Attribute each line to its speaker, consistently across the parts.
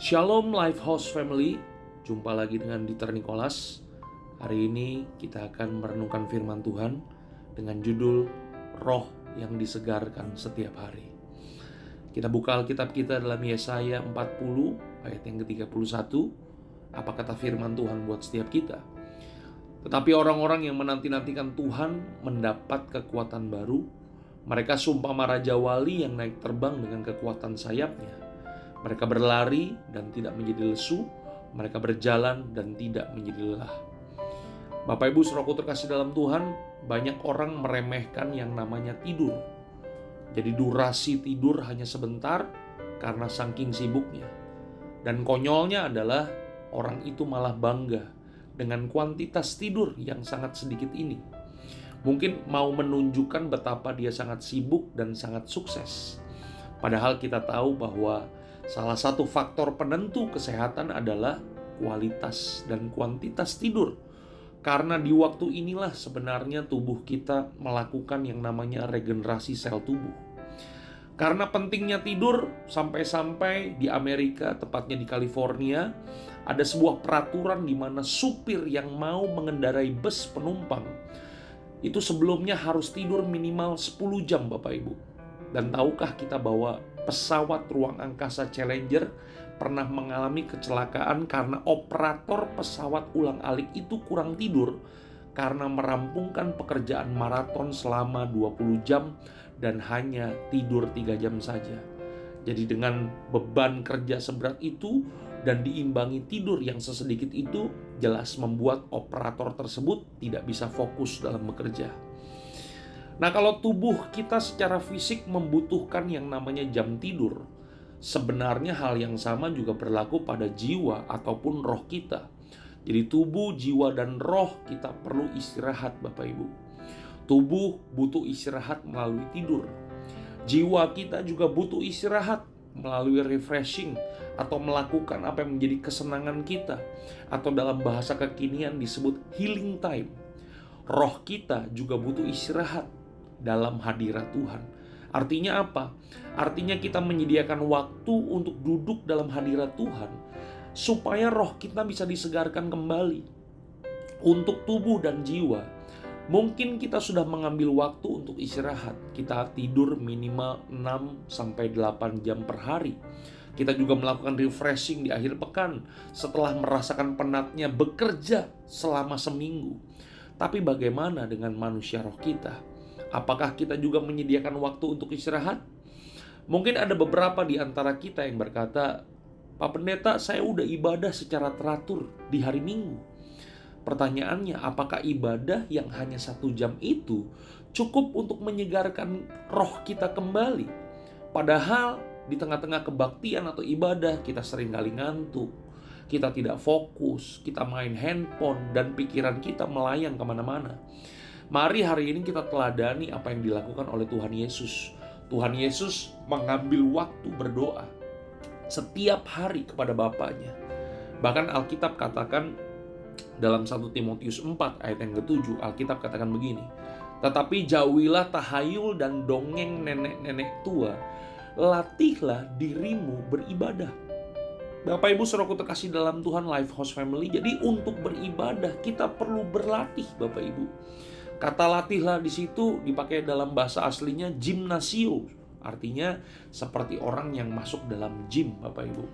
Speaker 1: Shalom Life House Family, jumpa lagi dengan Dieter Nicholas. Hari ini kita akan merenungkan firman Tuhan dengan judul Roh yang disegarkan setiap hari. Kita buka Alkitab kita dalam Yesaya 40 ayat yang ke-31. Apa kata firman Tuhan buat setiap kita? Tetapi orang-orang yang menanti-nantikan Tuhan mendapat kekuatan baru. Mereka sumpah Raja Wali yang naik terbang dengan kekuatan sayapnya mereka berlari dan tidak menjadi lesu, mereka berjalan dan tidak menjadi lelah. Bapak Ibu Saudaraku terkasih dalam Tuhan, banyak orang meremehkan yang namanya tidur. Jadi durasi tidur hanya sebentar karena saking sibuknya. Dan konyolnya adalah orang itu malah bangga dengan kuantitas tidur yang sangat sedikit ini. Mungkin mau menunjukkan betapa dia sangat sibuk dan sangat sukses. Padahal kita tahu bahwa Salah satu faktor penentu kesehatan adalah kualitas dan kuantitas tidur. Karena di waktu inilah sebenarnya tubuh kita melakukan yang namanya regenerasi sel tubuh. Karena pentingnya tidur, sampai-sampai di Amerika, tepatnya di California, ada sebuah peraturan di mana supir yang mau mengendarai bus penumpang itu sebelumnya harus tidur minimal 10 jam Bapak Ibu. Dan tahukah kita bahwa pesawat ruang angkasa Challenger pernah mengalami kecelakaan karena operator pesawat ulang-alik itu kurang tidur karena merampungkan pekerjaan maraton selama 20 jam dan hanya tidur 3 jam saja. Jadi dengan beban kerja seberat itu dan diimbangi tidur yang sesedikit itu jelas membuat operator tersebut tidak bisa fokus dalam bekerja. Nah, kalau tubuh kita secara fisik membutuhkan yang namanya jam tidur, sebenarnya hal yang sama juga berlaku pada jiwa ataupun roh kita. Jadi tubuh, jiwa, dan roh kita perlu istirahat Bapak Ibu. Tubuh butuh istirahat melalui tidur. Jiwa kita juga butuh istirahat melalui refreshing atau melakukan apa yang menjadi kesenangan kita atau dalam bahasa kekinian disebut healing time. Roh kita juga butuh istirahat dalam hadirat Tuhan. Artinya apa? Artinya kita menyediakan waktu untuk duduk dalam hadirat Tuhan supaya roh kita bisa disegarkan kembali. Untuk tubuh dan jiwa, mungkin kita sudah mengambil waktu untuk istirahat. Kita tidur minimal 6 sampai 8 jam per hari. Kita juga melakukan refreshing di akhir pekan setelah merasakan penatnya bekerja selama seminggu. Tapi bagaimana dengan manusia roh kita? Apakah kita juga menyediakan waktu untuk istirahat? Mungkin ada beberapa di antara kita yang berkata, Pak Pendeta, saya udah ibadah secara teratur di hari Minggu. Pertanyaannya, apakah ibadah yang hanya satu jam itu cukup untuk menyegarkan roh kita kembali? Padahal di tengah-tengah kebaktian atau ibadah kita sering kali ngantuk, kita tidak fokus, kita main handphone, dan pikiran kita melayang ke mana-mana. Mari hari ini kita teladani apa yang dilakukan oleh Tuhan Yesus. Tuhan Yesus mengambil waktu berdoa setiap hari kepada Bapaknya. Bahkan Alkitab katakan dalam 1 Timotius 4 ayat yang ke-7 Alkitab katakan begini. Tetapi jauhilah tahayul dan dongeng nenek-nenek tua. Latihlah dirimu beribadah. Bapak Ibu Saudaraku terkasih dalam Tuhan Life House Family. Jadi untuk beribadah kita perlu berlatih Bapak Ibu. Kata latihlah di situ dipakai dalam bahasa aslinya gimnasio. Artinya seperti orang yang masuk dalam gym, Bapak Ibu.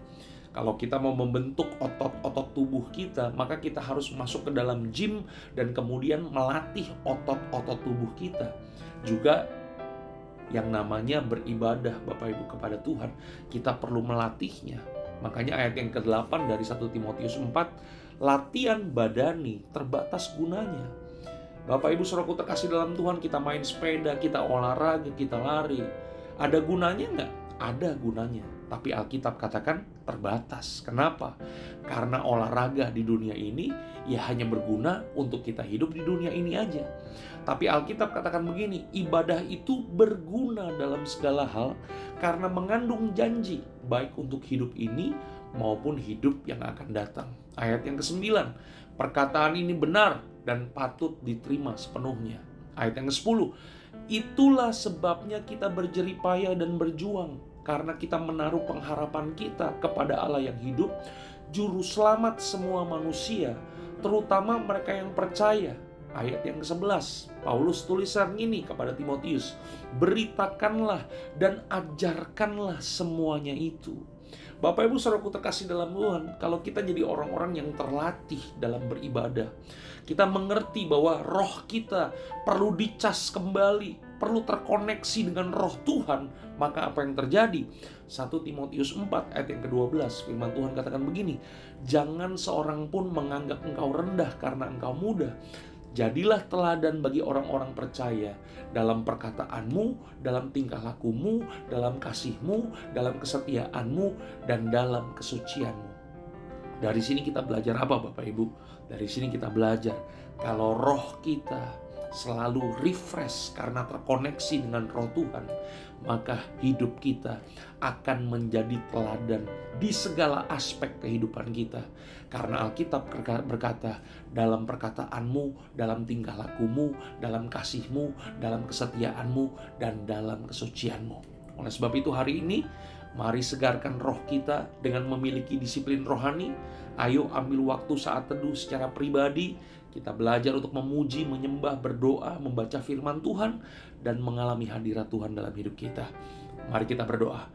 Speaker 1: Kalau kita mau membentuk otot-otot tubuh kita, maka kita harus masuk ke dalam gym dan kemudian melatih otot-otot tubuh kita. Juga yang namanya beribadah Bapak Ibu kepada Tuhan, kita perlu melatihnya. Makanya ayat yang ke-8 dari 1 Timotius 4, latihan badani terbatas gunanya Bapak Ibu Saudaraku terkasih dalam Tuhan, kita main sepeda, kita olahraga, kita lari. Ada gunanya nggak? Ada gunanya. Tapi Alkitab katakan terbatas. Kenapa? Karena olahraga di dunia ini ya hanya berguna untuk kita hidup di dunia ini aja. Tapi Alkitab katakan begini, ibadah itu berguna dalam segala hal karena mengandung janji baik untuk hidup ini maupun hidup yang akan datang. Ayat yang ke-9, perkataan ini benar dan patut diterima sepenuhnya. Ayat yang ke-10, itulah sebabnya kita berjeripaya dan berjuang karena kita menaruh pengharapan kita kepada Allah yang hidup, juru selamat semua manusia, terutama mereka yang percaya. Ayat yang ke-11, Paulus tulisan ini kepada Timotius, beritakanlah dan ajarkanlah semuanya itu. Bapak Ibu saudaraku terkasih dalam Tuhan, kalau kita jadi orang-orang yang terlatih dalam beribadah, kita mengerti bahwa roh kita perlu dicas kembali, perlu terkoneksi dengan roh Tuhan, maka apa yang terjadi? 1 Timotius 4 ayat yang ke-12 firman Tuhan katakan begini, jangan seorang pun menganggap engkau rendah karena engkau muda, Jadilah teladan bagi orang-orang percaya dalam perkataanmu, dalam tingkah lakumu, dalam kasihmu, dalam kesetiaanmu, dan dalam kesucianmu. Dari sini kita belajar apa Bapak Ibu? Dari sini kita belajar kalau roh kita selalu refresh karena terkoneksi dengan roh Tuhan, maka hidup kita akan menjadi teladan di segala aspek kehidupan kita. Karena Alkitab berkata, dalam perkataanmu, dalam tingkah lakumu, dalam kasihmu, dalam kesetiaanmu, dan dalam kesucianmu. Oleh sebab itu hari ini, mari segarkan roh kita dengan memiliki disiplin rohani. Ayo ambil waktu saat teduh secara pribadi, kita belajar untuk memuji, menyembah, berdoa, membaca firman Tuhan, dan mengalami hadirat Tuhan dalam hidup kita. Mari kita berdoa.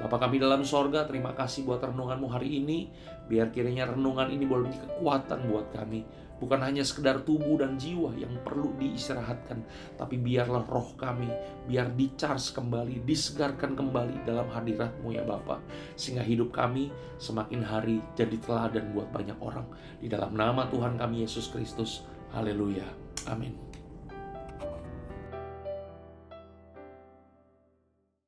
Speaker 1: Bapak kami dalam sorga, terima kasih buat renunganmu hari ini. Biar kiranya renungan ini boleh menjadi kekuatan buat kami Bukan hanya sekedar tubuh dan jiwa yang perlu diistirahatkan, tapi biarlah roh kami, biar dicharge kembali, disegarkan kembali dalam hadiratmu ya Bapa. Sehingga hidup kami semakin hari jadi teladan buat banyak orang. Di dalam nama Tuhan kami Yesus Kristus. Haleluya. Amin.